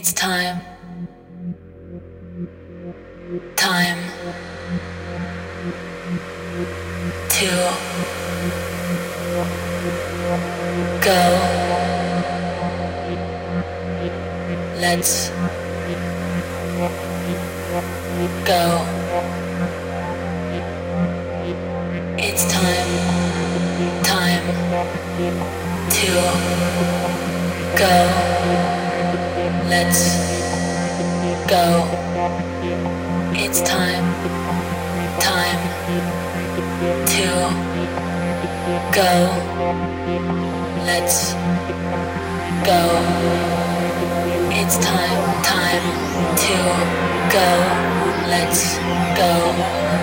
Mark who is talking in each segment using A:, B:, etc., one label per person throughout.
A: It's time. Time to go. Let's go. It's time. Time to go. Let's go. It's time. Time to go. Let's go. It's time. Time to go. Let's go.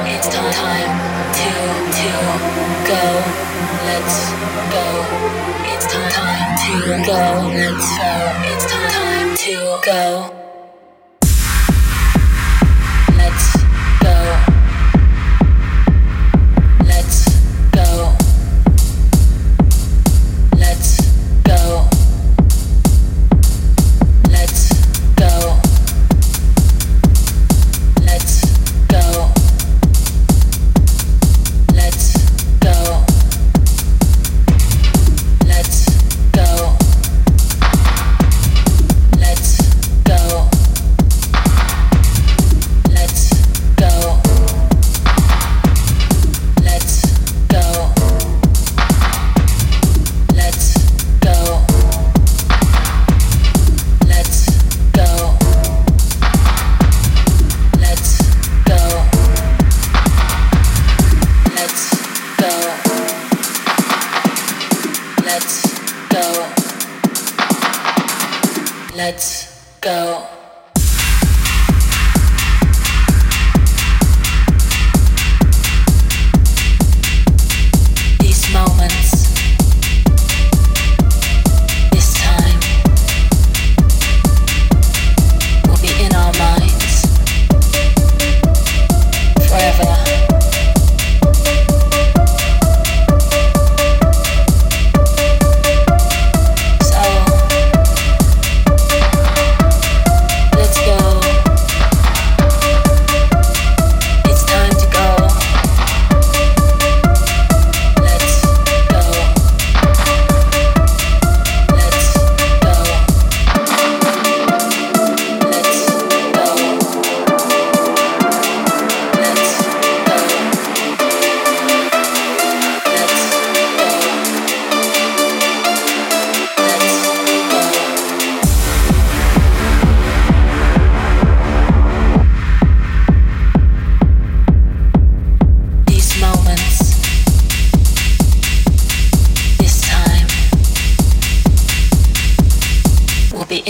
A: It's time. Time to to go. Let's go. It's time. To go. Let's go. It's. Time to go.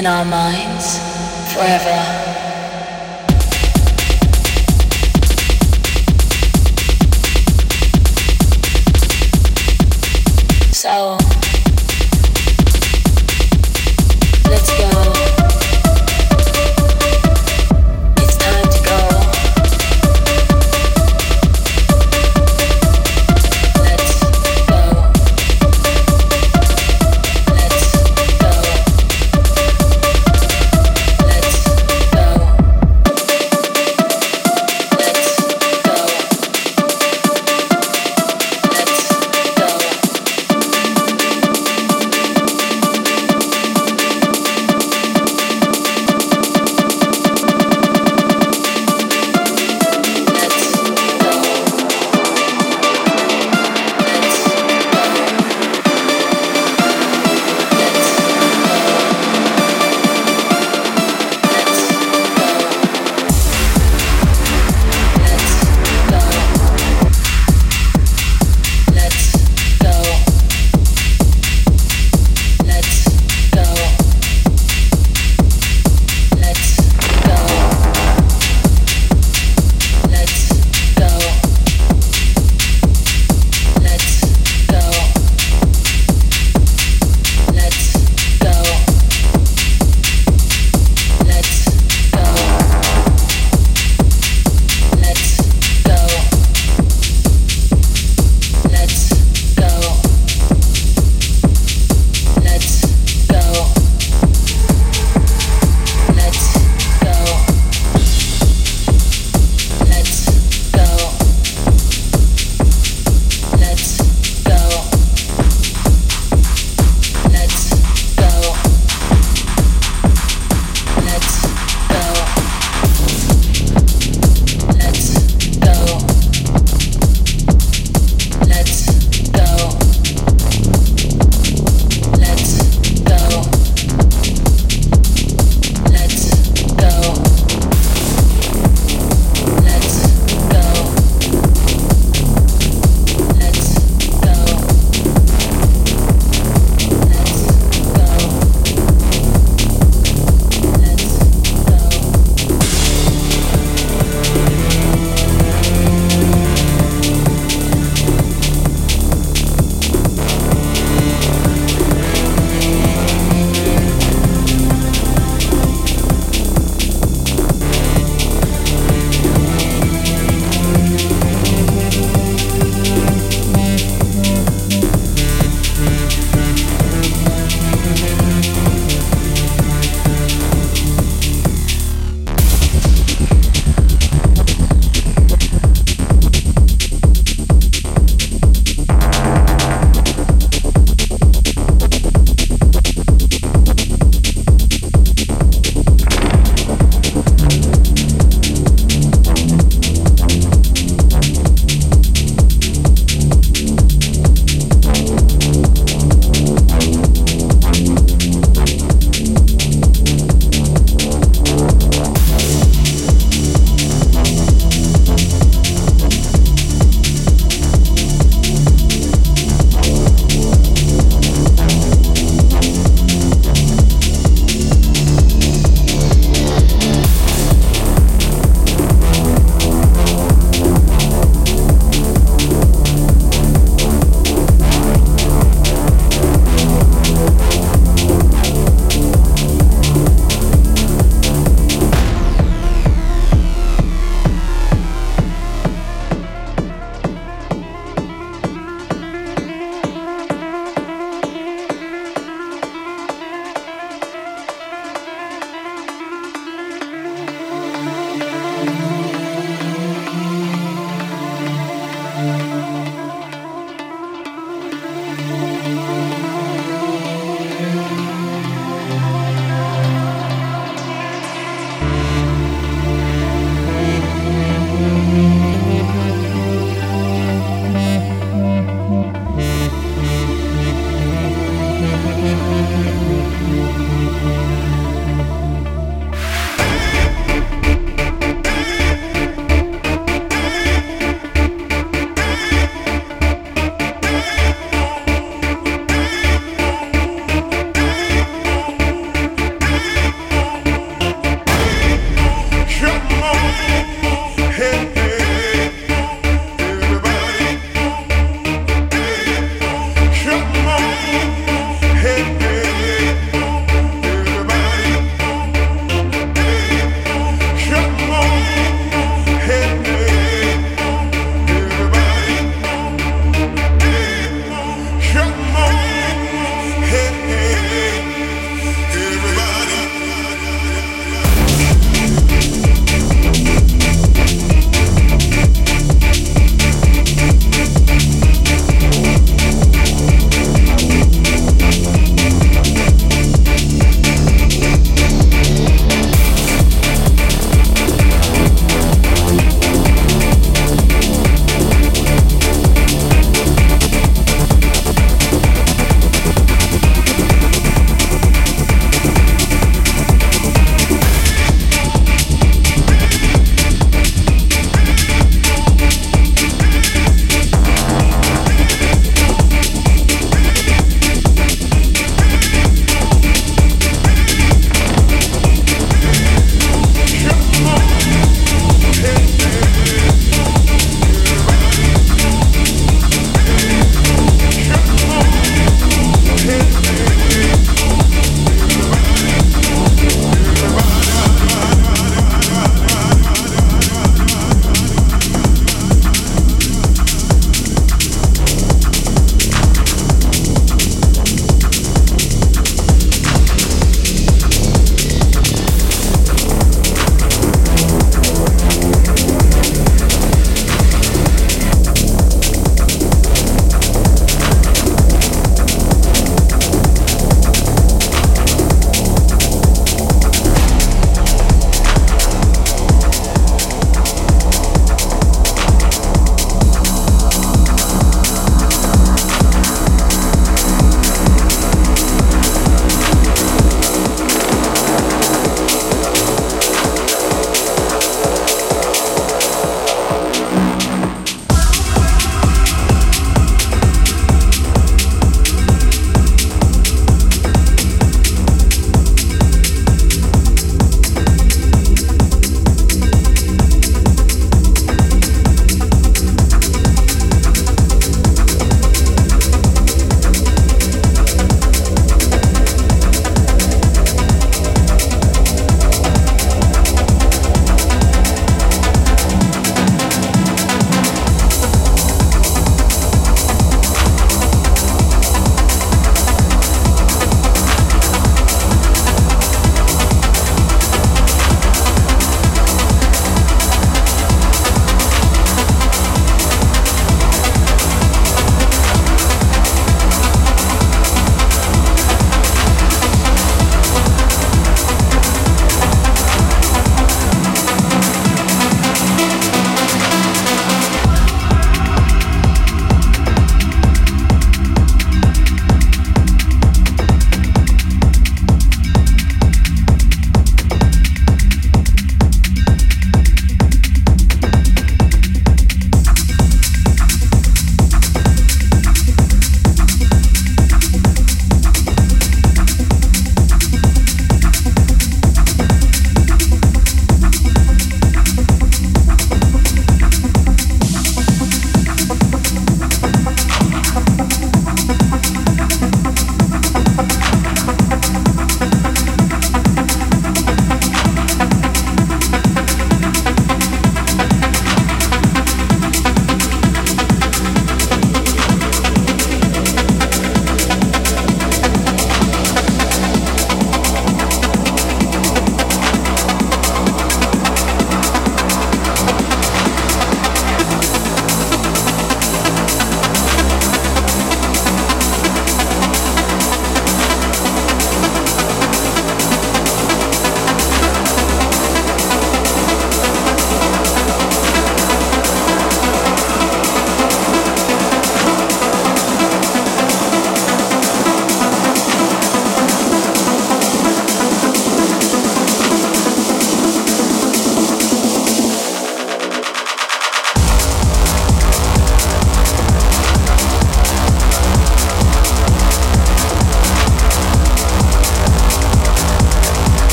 A: In our minds forever.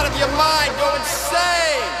B: out of your mind, go insane!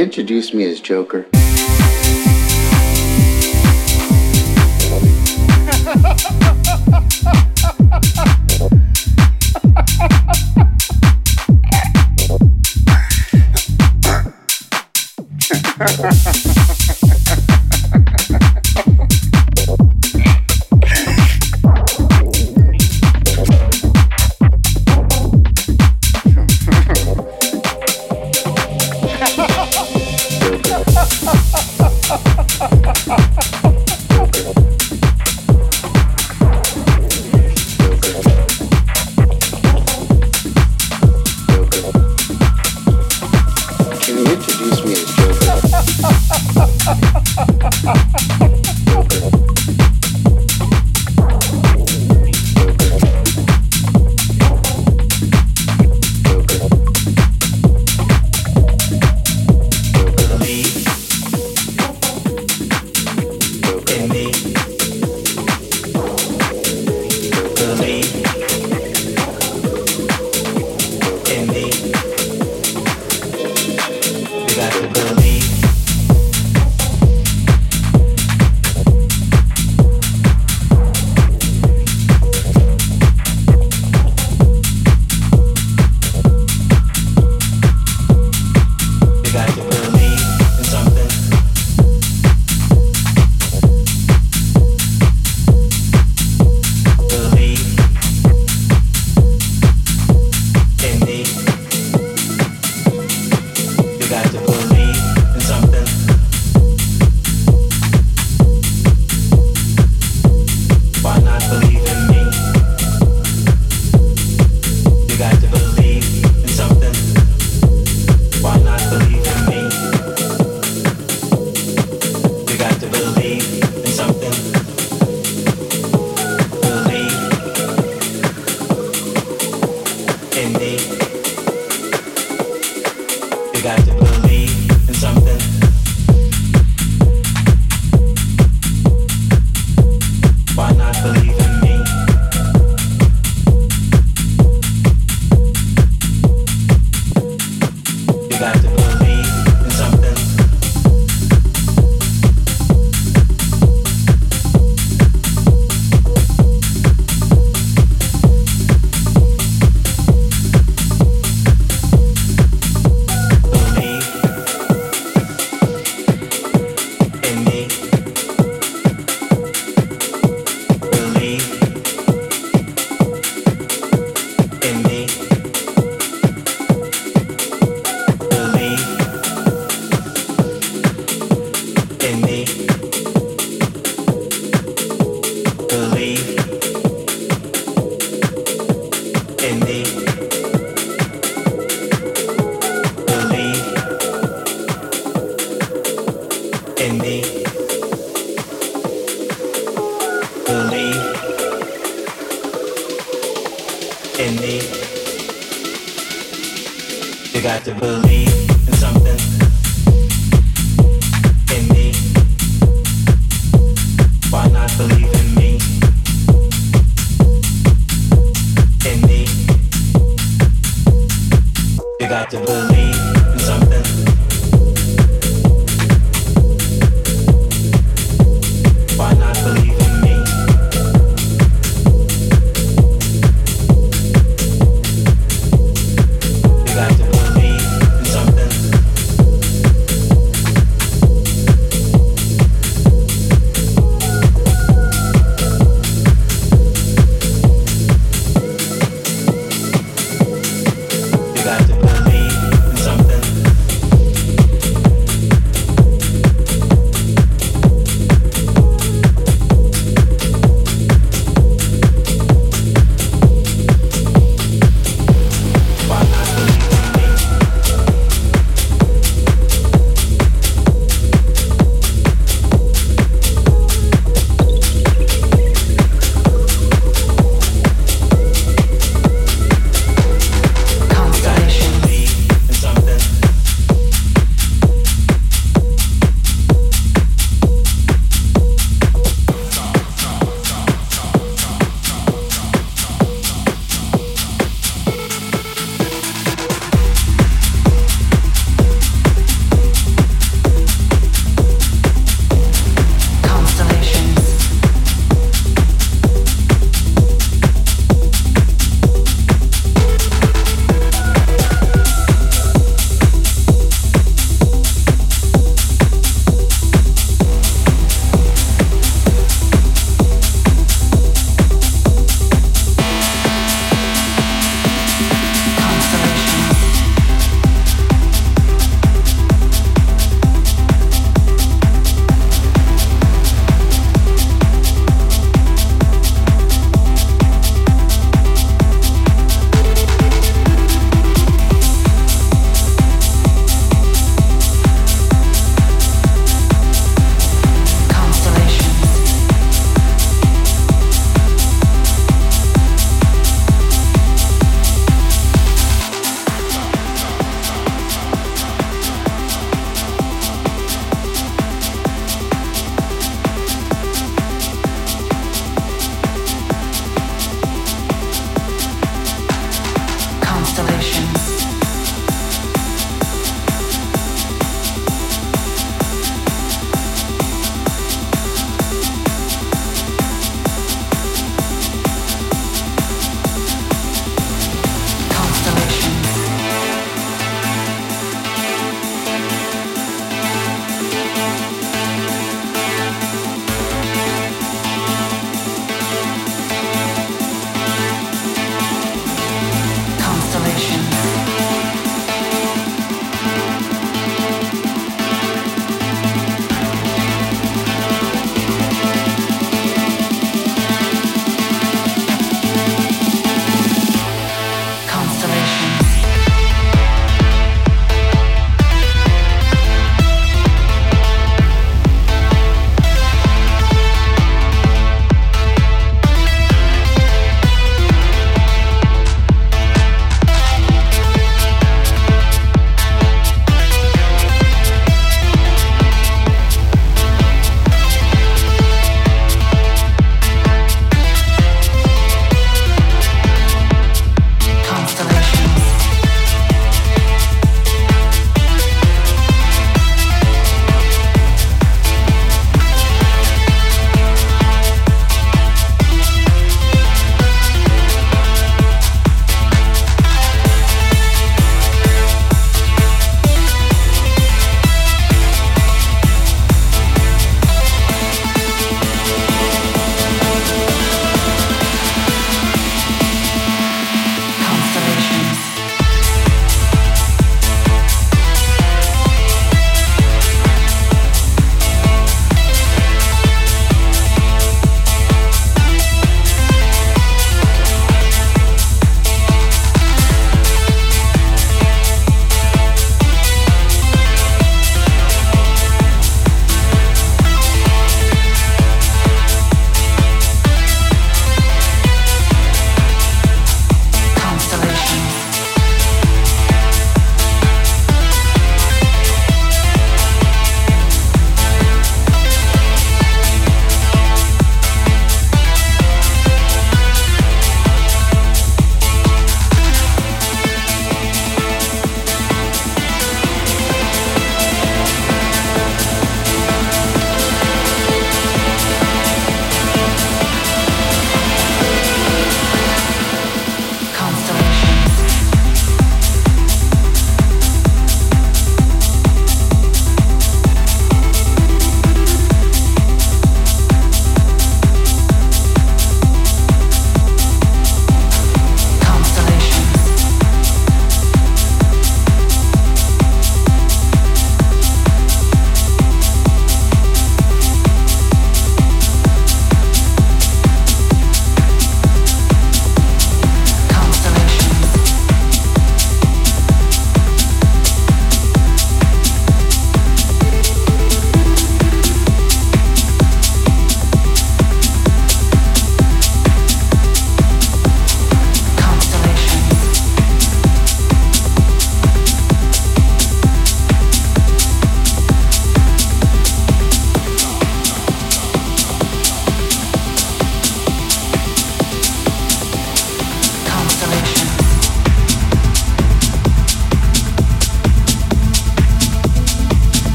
C: introduce me as Joker.